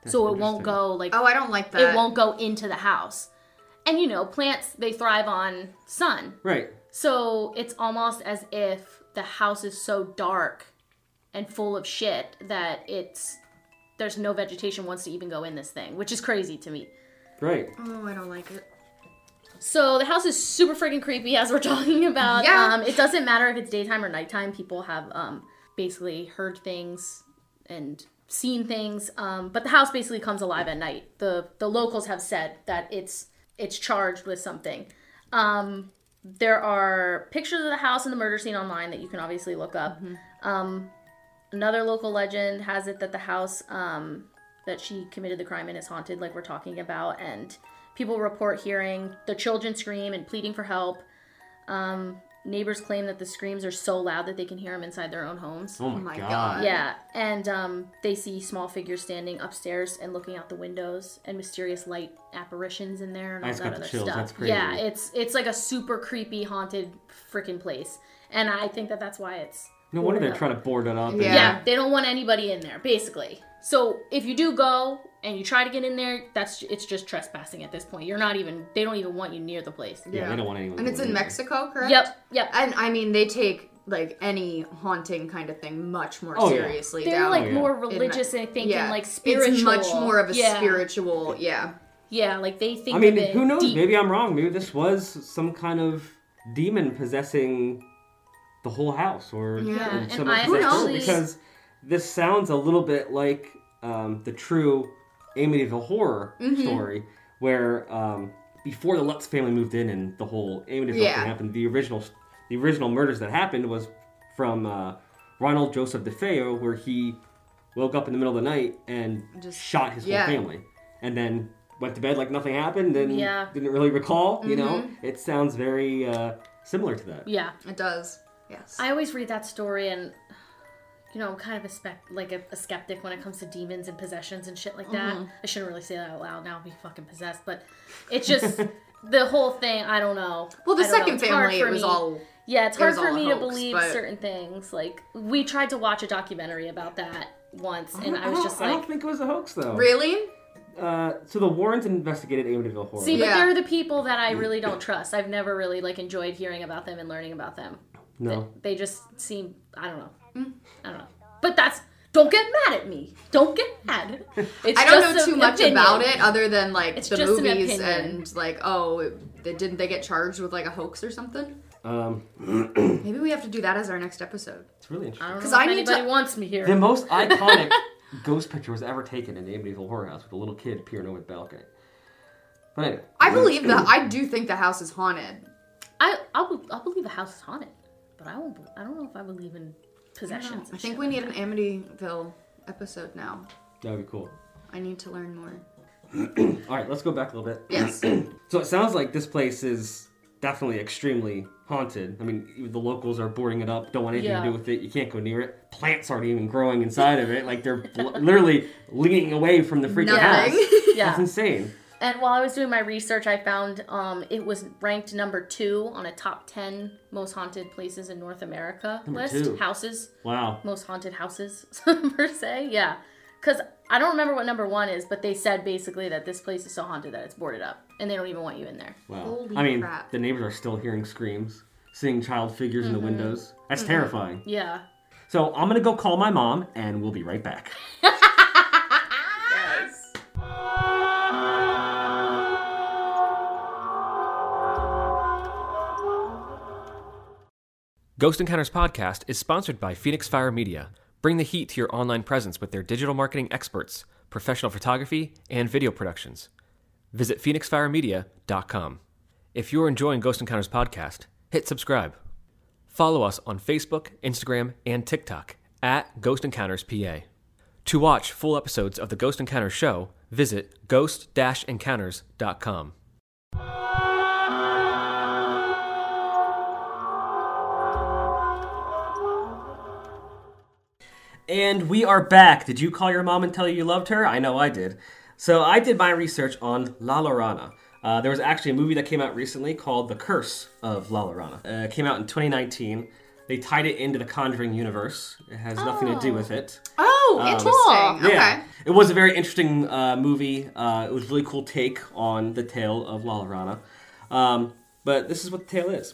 S3: so it won't go like
S2: Oh, I don't like that.
S3: it won't go into the house. And you know, plants they thrive on sun,
S1: Right.
S3: so it's almost as if the house is so dark and full of shit that it's there's no vegetation wants to even go in this thing, which is crazy to me.
S1: Right.
S2: Oh, I don't like it.
S3: So the house is super freaking creepy as we're (laughs) talking about.
S2: Yeah.
S3: Um, it doesn't matter if it's daytime or nighttime. People have um, basically heard things and seen things. Um, but the house basically comes alive at night. The the locals have said that it's it's charged with something. Um, there are pictures of the house and the murder scene online that you can obviously look up. Um, another local legend has it that the house um, that she committed the crime in is haunted, like we're talking about, and people report hearing the children scream and pleading for help. Um, neighbors claim that the screams are so loud that they can hear them inside their own homes.
S1: Oh my,
S2: my
S1: god.
S2: God.
S3: Yeah, and um, they see small figures standing upstairs and looking out the windows, and mysterious light apparitions in there, and
S1: I
S3: all
S1: just
S3: that
S1: got the
S3: other
S1: chills.
S3: stuff.
S1: That's crazy.
S3: Yeah, it's it's like a super creepy, haunted freaking place, and I think that that's why it's.
S1: No wonder they're
S3: up.
S1: trying to board it up. and-
S2: Yeah.
S3: Yeah, they don't want anybody in there, basically. So if you do go and you try to get in there, that's it's just trespassing at this point. You're not even they don't even want you near the place.
S1: Yeah, they don't want anyone.
S2: And it's in
S1: going there.
S2: Mexico, correct?
S3: Yep, yep.
S2: And I mean, they take like any haunting kind of thing much more
S1: Oh, yeah.
S2: seriously.
S3: They're
S2: down
S3: like oh,
S1: yeah.
S3: more religious I think,
S2: yeah.
S3: like spiritual.
S2: It's much more of a
S3: yeah.
S2: spiritual. Yeah.
S3: Yeah, like they think.
S1: I mean,
S3: of it
S1: who knows?
S3: deep.
S1: Maybe I'm wrong. Maybe this was some kind of demon possessing the whole house, or
S2: Yeah,
S3: and
S1: some
S3: I
S1: possessed
S3: actually-
S1: because this sounds a little bit like um, the true Amityville horror
S2: Mm-hmm.
S1: story, where um, before the Lutz family moved in and the whole Amityville
S2: Yeah.
S1: thing happened, the original the original murders that happened was from uh, Ronald Joseph DeFeo, where he woke up in the middle of the night and
S2: Just-
S1: shot his
S2: yeah.
S1: whole family, and then went to bed like nothing happened, and
S3: Yeah.
S1: didn't really recall. You know,
S2: Mm-hmm.
S1: it sounds very uh, similar to that.
S3: Yeah,
S2: It does. Yes.
S3: I always read that story and. You know, I'm kind of a spec like a, a skeptic when it comes to demons and possessions and shit like that.
S2: Mm-hmm.
S3: I shouldn't really say that out loud now. I'll be fucking possessed, but it's just (laughs) the whole thing. I don't know.
S2: well, the
S3: I know.
S2: second family,
S3: for
S2: it was
S3: me.
S2: all.
S3: Yeah, it's hard
S2: was
S3: for me
S2: a
S3: to believe
S2: but-
S3: certain things. Like we tried to watch a documentary about that once, and I was
S1: don't-
S3: just
S1: I don't think it was a hoax though.
S2: Really?
S1: Uh, so the Warrens investigated Amityville horror.
S3: see, but
S2: Yeah.
S3: they're the people that I really (clears throat) don't trust. I've never really like enjoyed hearing about them and learning about them.
S1: No,
S3: They just seem, I don't know, I don't know. But that's don't get mad at me. Don't get mad. (laughs) It's
S2: I don't
S3: just
S2: know too much
S3: opinion.
S2: about it other than like
S3: It's
S2: the
S3: just an
S2: movies and like, oh, it- didn't they get charged with like a hoax or something?
S1: um, (clears throat)
S2: Maybe we have to do that as our next episode.
S1: it's really
S3: I
S1: interesting.
S3: don't know
S2: 'Cause
S3: if
S2: I need
S3: anybody
S2: to-
S3: wants me here.
S1: The most (laughs) iconic ghost picture was ever taken in the Amityville horror house with a little kid peering over the balcony. But anyway,
S2: I believe that. I do think the house is haunted.
S3: I I'll, I'll believe the house is haunted, but I won't. I don't know if I believe in possessions.
S2: I
S3: and
S2: think
S3: shit
S2: we
S3: like
S2: need an Amityville episode now.
S1: that would be cool.
S2: I need to learn more. (clears throat)
S1: All right, let's go back a little bit.
S2: Yes. (clears throat)
S1: So it sounds like this place is definitely extremely haunted. I mean, the locals are boarding it up, don't want anything
S3: Yeah.
S1: to do with it. You can't go near it. Plants aren't even growing inside of it. Like they're (laughs) bl- literally leaning away from the freaking house. (laughs)
S3: Yeah.
S1: That's insane.
S3: And while I was doing my research, I found um, it was ranked number two on a top 10 most haunted places in North America
S1: Number
S3: list.
S1: two.
S3: Houses,
S1: Wow.
S3: most haunted houses, (laughs) per se. Yeah. Because I don't remember what number one is, but they said basically that this place is so haunted that it's boarded up and they don't even want you in there.
S1: Wow.
S2: Holy
S1: I mean,
S2: crap.
S1: the neighbors are still hearing screams, seeing child figures in the
S3: Mm-hmm.
S1: windows. That's terrifying.
S3: Yeah.
S1: So I'm gonna go call my mom, and we'll be right back. (laughs) Ghost Encounters podcast is sponsored by Phoenix Fire Media. Bring the heat to your online presence with their digital marketing experts, professional photography, and video productions. Visit phoenixfiremedia.com. If you're enjoying Ghost Encounters podcast, hit subscribe. Follow us on Facebook, Instagram, and TikTok at Ghost Encounters PA. To watch full episodes of the Ghost Encounters show, visit ghost-encounters.com. And we are back. Did you call your mom and tell her you loved her? I know I did. So I did my research on La Llorona. Uh, there was actually a movie that came out recently called The Curse of La Llorona. Uh, it came out in 2019. They tied it into the Conjuring universe. It has nothing to do with it.
S2: Oh, interesting. Okay.
S1: Yeah, it was a very interesting uh, movie. Uh, it was a really cool take on the tale of La Llorona. Um, but this is what the tale is.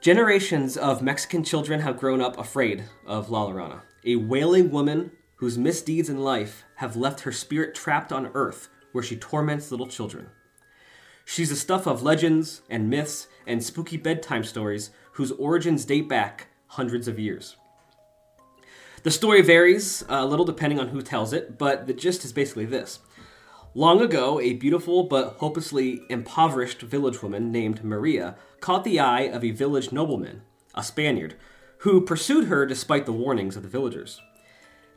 S1: Generations of Mexican children have grown up afraid of La Llorona, a wailing woman whose misdeeds in life have left her spirit trapped on earth where she torments little children. She's the stuff of legends and myths and spooky bedtime stories whose origins date back hundreds of years. The story varies a little depending on who tells it, but the gist is basically this. Long ago, a beautiful but hopelessly impoverished village woman named Maria caught the eye of a village nobleman, a Spaniard, who pursued her despite the warnings of the villagers.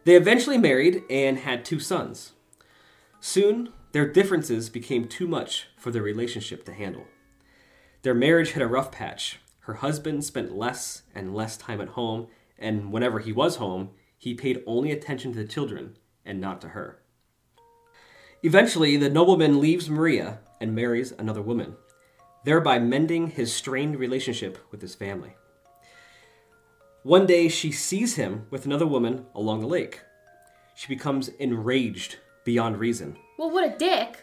S1: They eventually married and had two sons. Soon, their differences became too much for their relationship to handle. Their marriage hit a rough patch. Her husband spent less and less time at home, and whenever he was home, he paid only attention to the children and not to her. Eventually, the nobleman leaves Maria and marries another woman, thereby mending his strained relationship with his family. One day, she sees him with another woman along the lake. She becomes enraged beyond reason.
S3: Well, what a dick.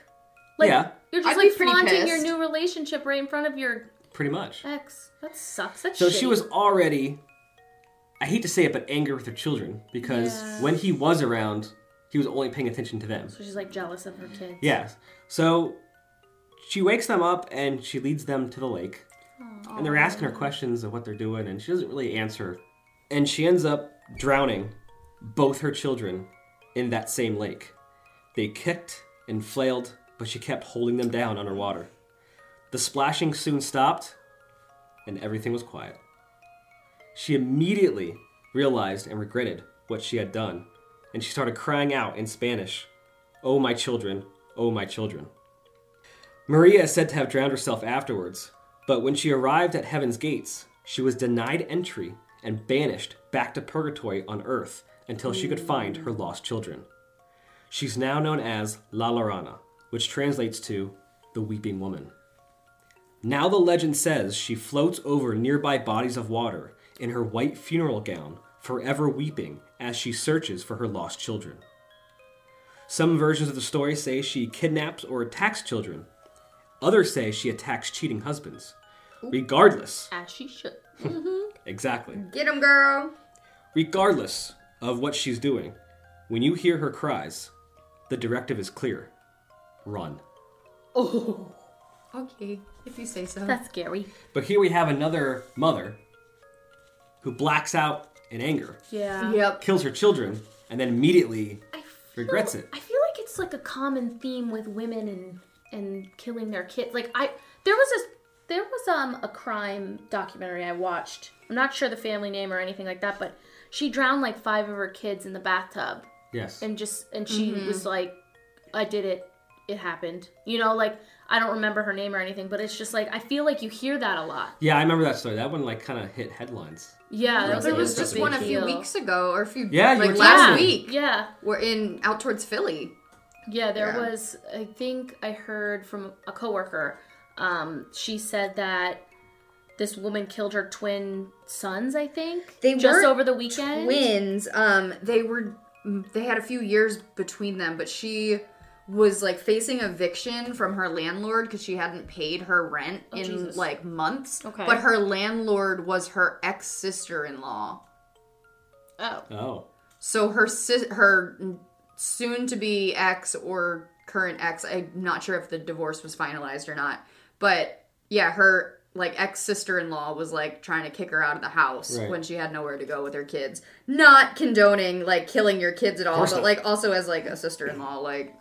S3: Like,
S1: Yeah.
S3: You're just
S2: I'd be
S3: like
S2: pretty
S3: flaunting your
S2: pissed.
S3: new relationship right in front of your
S1: Pretty much.
S3: ex. That sucks. That's
S1: So
S3: shitty.
S1: she was already, I hate to say it, but angry with her children because
S3: Yeah.
S1: when he was around, he was only paying attention to them.
S3: So she's like jealous of her kids.
S1: Yes. So she wakes them up and she leads them to the lake. And they're asking her questions of what they're doing, and she doesn't really answer. And she ends up drowning both her children in that same lake. They kicked and flailed, but she kept holding them down underwater. The splashing soon stopped, and everything was quiet. She immediately realized and regretted what she had done, and she started crying out in Spanish, Oh, my children, oh, my children. Maria is said to have drowned herself afterwards, but when she arrived at heaven's gates, she was denied entry and banished back to purgatory on earth until she could find her lost children. She's now known as La Llorona, which translates to the weeping woman. Now the legend says she floats over nearby bodies of water in her white funeral gown, forever weeping as she searches for her lost children. Some versions of the story say she kidnaps or attacks children. Others say she attacks cheating husbands. Regardless,
S3: As she should. (laughs)
S1: exactly.
S2: Get him, girl.
S1: Regardless of what she's doing, when you hear her cries, the directive is clear run.
S3: Oh,
S2: Okay, if you say so.
S3: that's scary.
S1: But here we have another mother who blacks out in anger,
S3: Yeah.
S2: Yep.
S1: kills her children, and then immediately
S3: feel,
S1: regrets it.
S3: I feel like it's like a common theme with women and and killing their kids. Like I, there was a there was um a crime documentary I watched. I'm not sure the family name or anything like that, but she drowned like five of her kids in the bathtub,
S1: Yes.
S3: and just and she was like, I did it. It happened. You know, like I don't remember her name or anything, but it's just like I feel like you hear that a lot.
S1: Yeah, I remember that story. That one like kind of hit headlines.
S3: Yeah, that was,
S2: There was just one a few weeks ago, or a few
S1: Yeah, you
S2: like last
S1: telling
S3: Yeah,
S2: week.
S3: Yeah,
S2: We're in out towards Philly.
S3: Yeah, there
S2: Yeah.
S3: was. I think I heard from a coworker. Um, she said that this woman killed her twin sons. I think
S2: They
S3: just
S2: weren't
S3: over the weekend.
S2: Twins. Um, they were they had a few years between them, but she was like facing eviction from her landlord because she hadn't paid her rent in
S3: Jesus.
S2: like months.
S3: Okay.
S2: But her landlord was her ex sister in law.
S3: Oh,
S1: Oh.
S2: So her sis- her soon to be ex or current ex, I'm not sure if the divorce was finalized or not. But yeah, her like ex sister in law was like trying to kick her out of the house
S1: Right.
S2: when she had nowhere to go with her kids. Not condoning like killing your kids at all, but
S1: not.
S2: like also as like a sister in law, like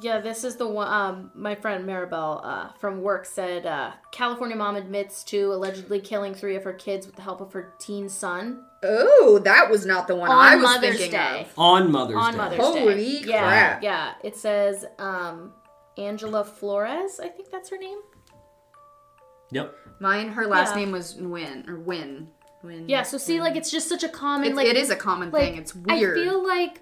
S3: yeah. This is the one. Um, my friend Maribel uh, from work said uh, California mom admits to allegedly killing three of her kids with the help of her teen son
S2: Oh, that was not the one
S3: on
S2: I was
S3: Mother's
S2: thinking
S3: Day.
S2: of.
S1: On Mother's
S3: on
S1: Day.
S3: Mother's
S2: Holy
S3: Day. Yeah,
S2: crap.
S3: yeah. It says um, Angela Flores. I think that's her name.
S1: Yep.
S2: Mine, her last
S3: Yeah.
S2: name was Win or Win. Win.
S3: Yeah. So see, like, it's just such a common
S2: It's,
S3: like
S2: it is a common
S3: like,
S2: thing. It's weird.
S3: I feel like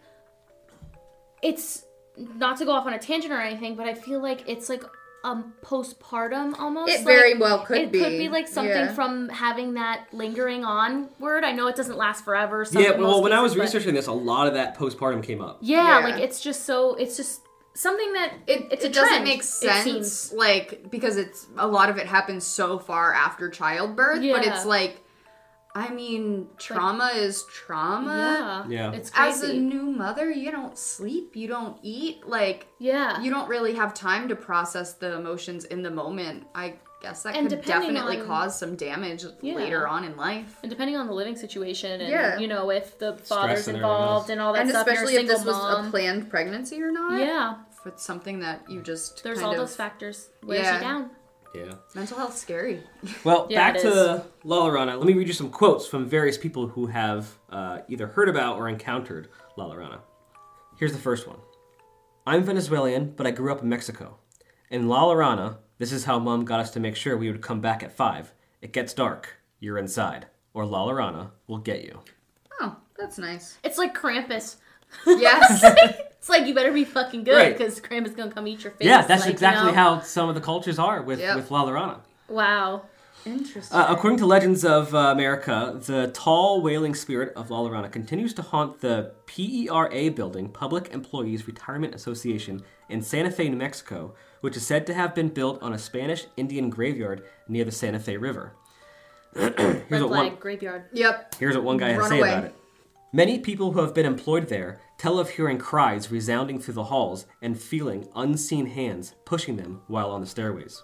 S3: it's not to go off on a tangent or anything, but I feel like it's like um postpartum almost.
S2: It
S3: like,
S2: very well could be.
S3: it
S2: be.
S3: could be like something
S2: Yeah.
S3: from having that lingering on word. I know it doesn't last forever. Some
S1: Yeah,
S3: in
S1: well,
S3: most
S1: when I was
S3: cases, but-
S1: researching this, a lot of that postpartum came up.
S3: yeah,
S2: Yeah.
S3: like it's just so it's just something that
S2: it,
S3: it's
S2: it
S3: a
S2: doesn't
S3: trend,
S2: make
S3: it
S2: sense
S3: seems.
S2: like because it's a lot of it happens so far after childbirth but it's like i mean trauma is trauma.
S3: Yeah,
S1: Yeah.
S3: it's
S2: as a new mother you don't sleep you don't eat like
S3: yeah,
S2: you don't really have time to process the emotions in the moment. I guess that
S3: And
S2: could
S3: depending
S2: definitely
S3: on-
S2: cause some damage
S3: Yeah.
S2: later on in life.
S3: And depending on the living situation, and
S2: Yeah.
S3: you know if the father's
S1: and everything
S3: involved
S1: else.
S3: and all that
S2: and
S3: stuff,
S2: especially
S3: you're a
S2: if this
S3: single
S2: was a planned pregnancy or not.
S3: yeah,
S2: If it's something that you just
S3: there's
S2: kind
S3: all
S2: of,
S3: those factors. Wears
S2: Yeah.
S3: you down.
S1: Yeah.
S2: mental health scary. (laughs)
S1: Well,
S3: Yeah,
S1: back to La Llorona. Let me read you some quotes from various people who have uh, either heard about or encountered La Llorona. Here's the first one. I'm Venezuelan, but I grew up in Mexico. In La Llorona, this is how mom got us to make sure we would come back at 5. It gets dark. You're inside. Or La Llorona will get you.
S2: Oh, that's nice.
S3: It's like Krampus.
S2: Yes. (laughs)
S3: It's like you better be fucking good
S1: Right.
S3: because Krampus gonna come eat your face.
S1: Yeah, that's
S3: like, you
S1: exactly
S3: know?
S1: how some of the cultures are with,
S2: Yep.
S1: with La Llorona.
S3: Wow.
S2: Interesting.
S1: Uh, according to Legends of uh, America, the tall, wailing spirit of La Llorona continues to haunt the PERA building, Public Employees Retirement Association, in Santa Fe, New Mexico, which is said to have been built on a Spanish Indian graveyard near the Santa Fe River.
S3: Red (clears throat)
S1: Here's what,
S3: flag
S1: one,
S3: graveyard.
S2: yep.
S1: here's what one guy has to say
S2: away.
S1: about it. Many people who have been employed there tell of hearing cries resounding through the halls and feeling unseen hands pushing them while on the stairways.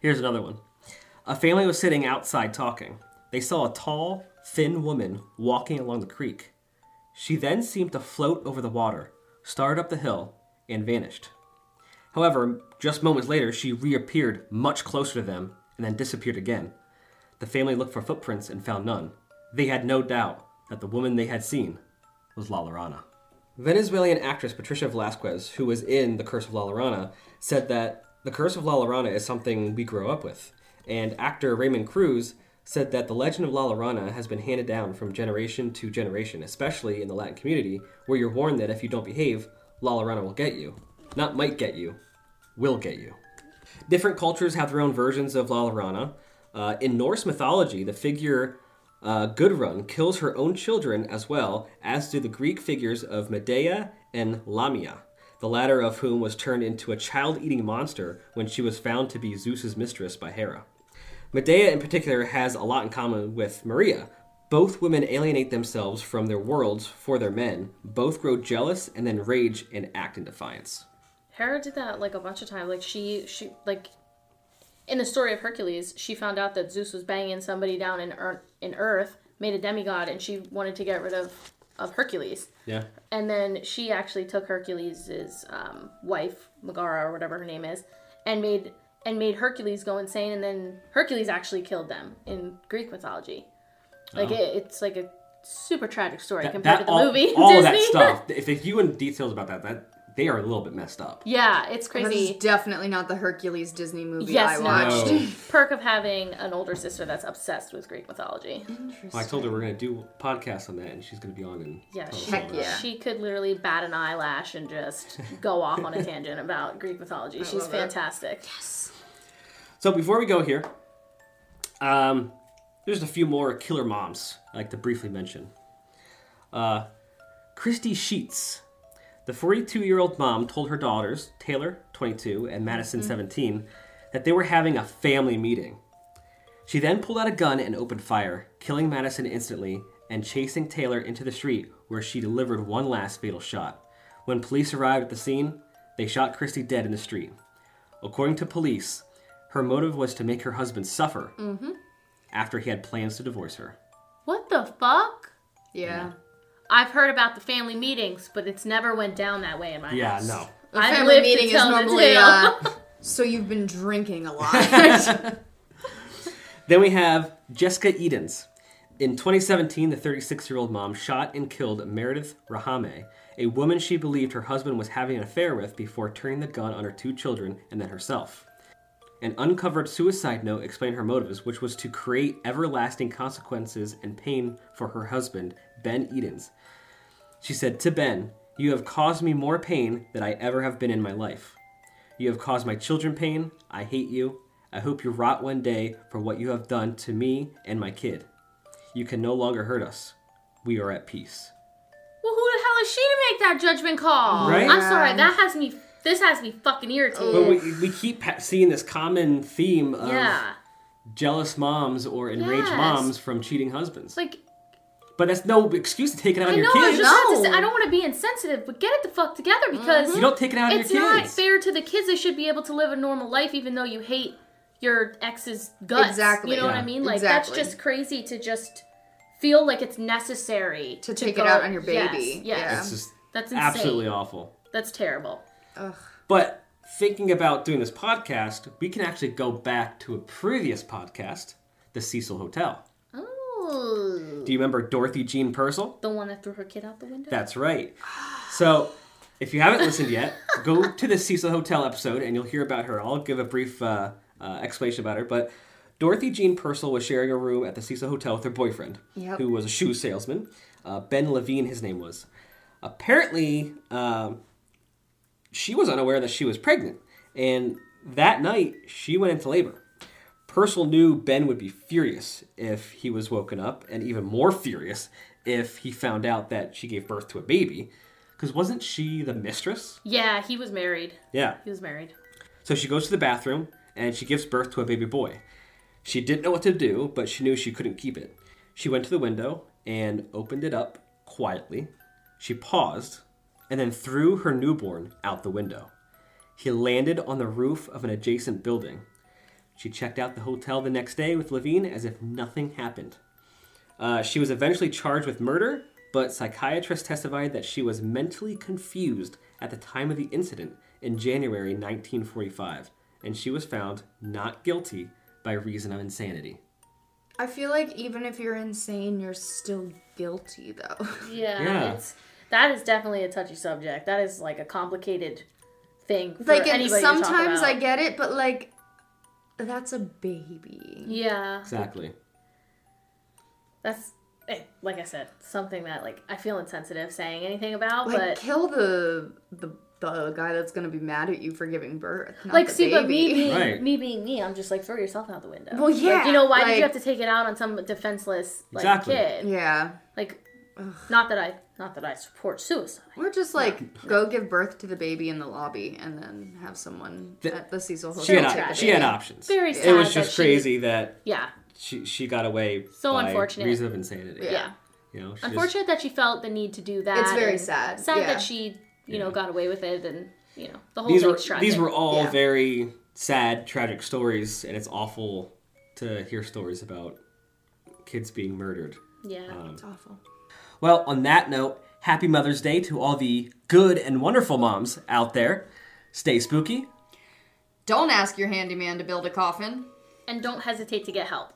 S1: Here's another one. A family was sitting outside talking. They saw a tall, thin woman walking along the creek. She then seemed to float over the water, started up the hill, and vanished. However, just moments later, she reappeared much closer to them and then disappeared again. The family looked for footprints and found none. They had no doubt that the woman they had seen was La Llorona. Venezuelan actress Patricia Velasquez, who was in The Curse of La Llorona, said that The Curse of La Llorona is something we grow up with. And actor Raymond Cruz said that the legend of La Llorona has been handed down from generation to generation, especially in the Latin community, where you're warned that if you don't behave, La Llorona will get you. Not might get you, will get you. Different cultures have their own versions of La Llorona. Uh, in Norse mythology, the figure uh, Gudrun kills her own children as well, as do the Greek figures of Medea and Lamia, the latter of whom was turned into a child eating monster when she was found to be Zeus's mistress by Hera. Medea, in particular, has a lot in common with Maria. Both women alienate themselves from their worlds for their men, both grow jealous and then rage and act in defiance.
S3: Hera did that like a bunch of times. Like she, she like in the story of Hercules, she found out that Zeus was banging somebody down in Earth, in Earth, made a demigod, and she wanted to get rid of of Hercules.
S1: Yeah.
S3: And then she actually took Hercules's um, wife, Megara or whatever her name is, and made and made Hercules go insane. And then Hercules actually killed them in Greek mythology. Like
S1: Oh.
S3: it, it's like a super tragic story
S1: That-
S3: compared
S1: that-
S3: to the
S1: all,
S3: movie. (laughs)
S1: all of that stuff. (laughs) If, if you went details about that, that they are a little bit messed up.
S3: yeah, it's
S2: This is
S3: crazy.
S2: definitely not the Hercules Disney movie
S3: Yes,
S2: I
S3: no.
S2: watched.
S1: No. (laughs)
S3: Perk of having an older sister that's obsessed with Greek mythology.
S1: Well, I told her we're gonna do a podcast on that, and she's gonna be on and
S3: Yeah,
S1: tell us
S3: she,
S1: all
S2: Heck
S1: it.
S2: yeah.
S3: she could literally bat an eyelash and just (laughs) go off on a tangent about Greek mythology. She's
S2: love it.
S3: fantastic.
S1: So before we go here, um, there's a few more killer moms I'd like to briefly mention. Uh, Christy Sheets, the 42 year old mom, told her daughters, Taylor, 22, and Madison, mm-hmm. 17, that they were having a family meeting. She then pulled out a gun and opened fire, killing Madison instantly and chasing Taylor into the street where she delivered one last fatal shot. When police arrived at the scene, they shot Christy dead in the street. According to police, her motive was to make her husband suffer mm-hmm. after he had plans to divorce her.
S3: What the fuck?
S2: Yeah.
S3: I've heard about the family meetings, but it's never went down that way in my
S1: Yeah,
S3: house.
S1: no.
S2: A
S3: I've
S2: family
S3: lived
S2: meeting is
S3: tell the
S2: normally uh, (laughs) so you've been drinking a lot. (laughs)
S1: Then we have Jessica Edens. In 2017, the 36 year old mom shot and killed Meredith Rahame, a woman she believed her husband was having an affair with before turning the gun on her two children and then herself. An uncovered suicide note explained her motives, which was to create everlasting consequences and pain for her husband, Ben Edens. She said, To Ben, you have caused me more pain than I ever have been in my life. You have caused my children pain. I hate you. I hope you rot one day for what you have done to me and my kid. You can no longer hurt us. We are at peace.
S3: Well, who the hell is she to make that judgment call?
S1: Right?
S3: I'm sorry, that has me. This has me fucking irritated.
S1: But we, we keep seeing this common theme of
S3: yeah,
S1: jealous moms or enraged
S3: Yes.
S1: moms from cheating husbands.
S3: like
S1: but that's no excuse to take it out
S3: I
S1: on your
S3: know. I was
S1: kids.
S3: just about to
S2: No.
S3: say, I don't want to be insensitive, but get it the fuck together mm-hmm. because
S1: You don't take it out on your kids.
S3: it's not fair to the kids. They should be able to live a normal life, even though you hate your ex's guts.
S2: Exactly.
S3: You know what I mean? Like
S2: Exactly.
S3: that's just crazy to just feel like it's necessary
S2: To take it out on your
S3: Yes,
S2: baby.
S3: Yes.
S2: Yeah.
S1: It's just
S3: That's insane.
S1: absolutely awful.
S3: That's terrible.
S2: Ugh.
S1: But thinking about doing this podcast, we can actually go back to a previous podcast, the Cecil Hotel. Do you remember Dorothy Jean Purcell?
S3: The one that threw her kid out the window?
S1: That's right. So, if you haven't listened yet, go to the Cecil Hotel episode and you'll hear about her. I'll give a brief uh, uh, explanation about her. But Dorothy Jean Purcell was sharing a room at the Cecil Hotel with her boyfriend,
S2: Yep.
S1: who was a shoe salesman. Uh, ben Levine, his name was. Apparently, um, she was unaware that she was pregnant. And that night, she went into labor. Purcell knew Ben would be furious if he was woken up, and even more furious if he found out that she gave birth to a baby. Because wasn't she the mistress?
S3: yeah, he was married.
S1: Yeah.
S3: He was married.
S1: So she goes to the bathroom and she gives birth to a baby boy. She didn't know what to do, but she knew she couldn't keep it. She went to the window and opened it up quietly. She paused and then threw her newborn out the window. He landed on the roof of an adjacent building. She checked out the hotel the next day with Levine as if nothing happened. Uh, she was eventually charged with murder, but psychiatrists testified that she was mentally confused at the time of the incident in January 1945, and she was found not guilty by reason of insanity.
S2: I feel like even if you're insane, you're still guilty though. (laughs)
S3: Yeah,
S1: Yeah.
S3: it's that is definitely a touchy subject. That is like a complicated thing for
S2: like and
S3: anybody to talk
S2: sometimes
S3: about.
S2: I get it, but like that's a baby.
S3: Yeah,
S1: Exactly.
S3: that's eh, like I said, something that like I feel insensitive saying anything about,
S2: Like
S3: but
S2: kill the the the guy that's gonna be mad at you for giving birth. Not
S3: like
S2: the
S3: see, but me being
S1: Right.
S3: me being me, I'm just like throw yourself out the window.
S2: Well,
S3: Like,
S2: yeah,
S3: you know why did you have to take it out on some defenseless like
S1: Exactly.
S3: kid?
S2: Yeah.
S3: Like, not that I not that I support suicide.
S2: Or just like go give birth to the baby in the lobby and then have someone
S1: The-
S2: at the Cecil Hotel.
S1: She had,
S3: Very
S1: op-
S3: tragic.
S1: she had options.
S3: Very sad.
S1: It
S3: sad
S1: was
S3: that
S1: just
S3: she-
S1: crazy that
S3: Yeah,
S1: she, she got away
S3: So
S1: by
S3: unfortunate.
S1: reason of insanity.
S2: Yeah.
S3: yeah.
S1: You know, she just-
S3: Unfortunate that she felt the need to do that.
S2: It's very sad,
S3: Sad
S2: yeah.
S3: that she, you know,
S1: Yeah.
S3: got away with it, and you know, the whole
S1: these were
S3: thing's tragic.
S1: these were all
S2: Yeah.
S1: very sad, tragic stories, and it's awful to hear stories about kids being murdered.
S3: yeah.
S1: Um,
S2: It's awful.
S1: Well, on that note, happy Mother's Day to all the good and wonderful moms out there. Stay spooky.
S2: Don't ask your handyman to build a coffin.
S3: and don't hesitate to get help.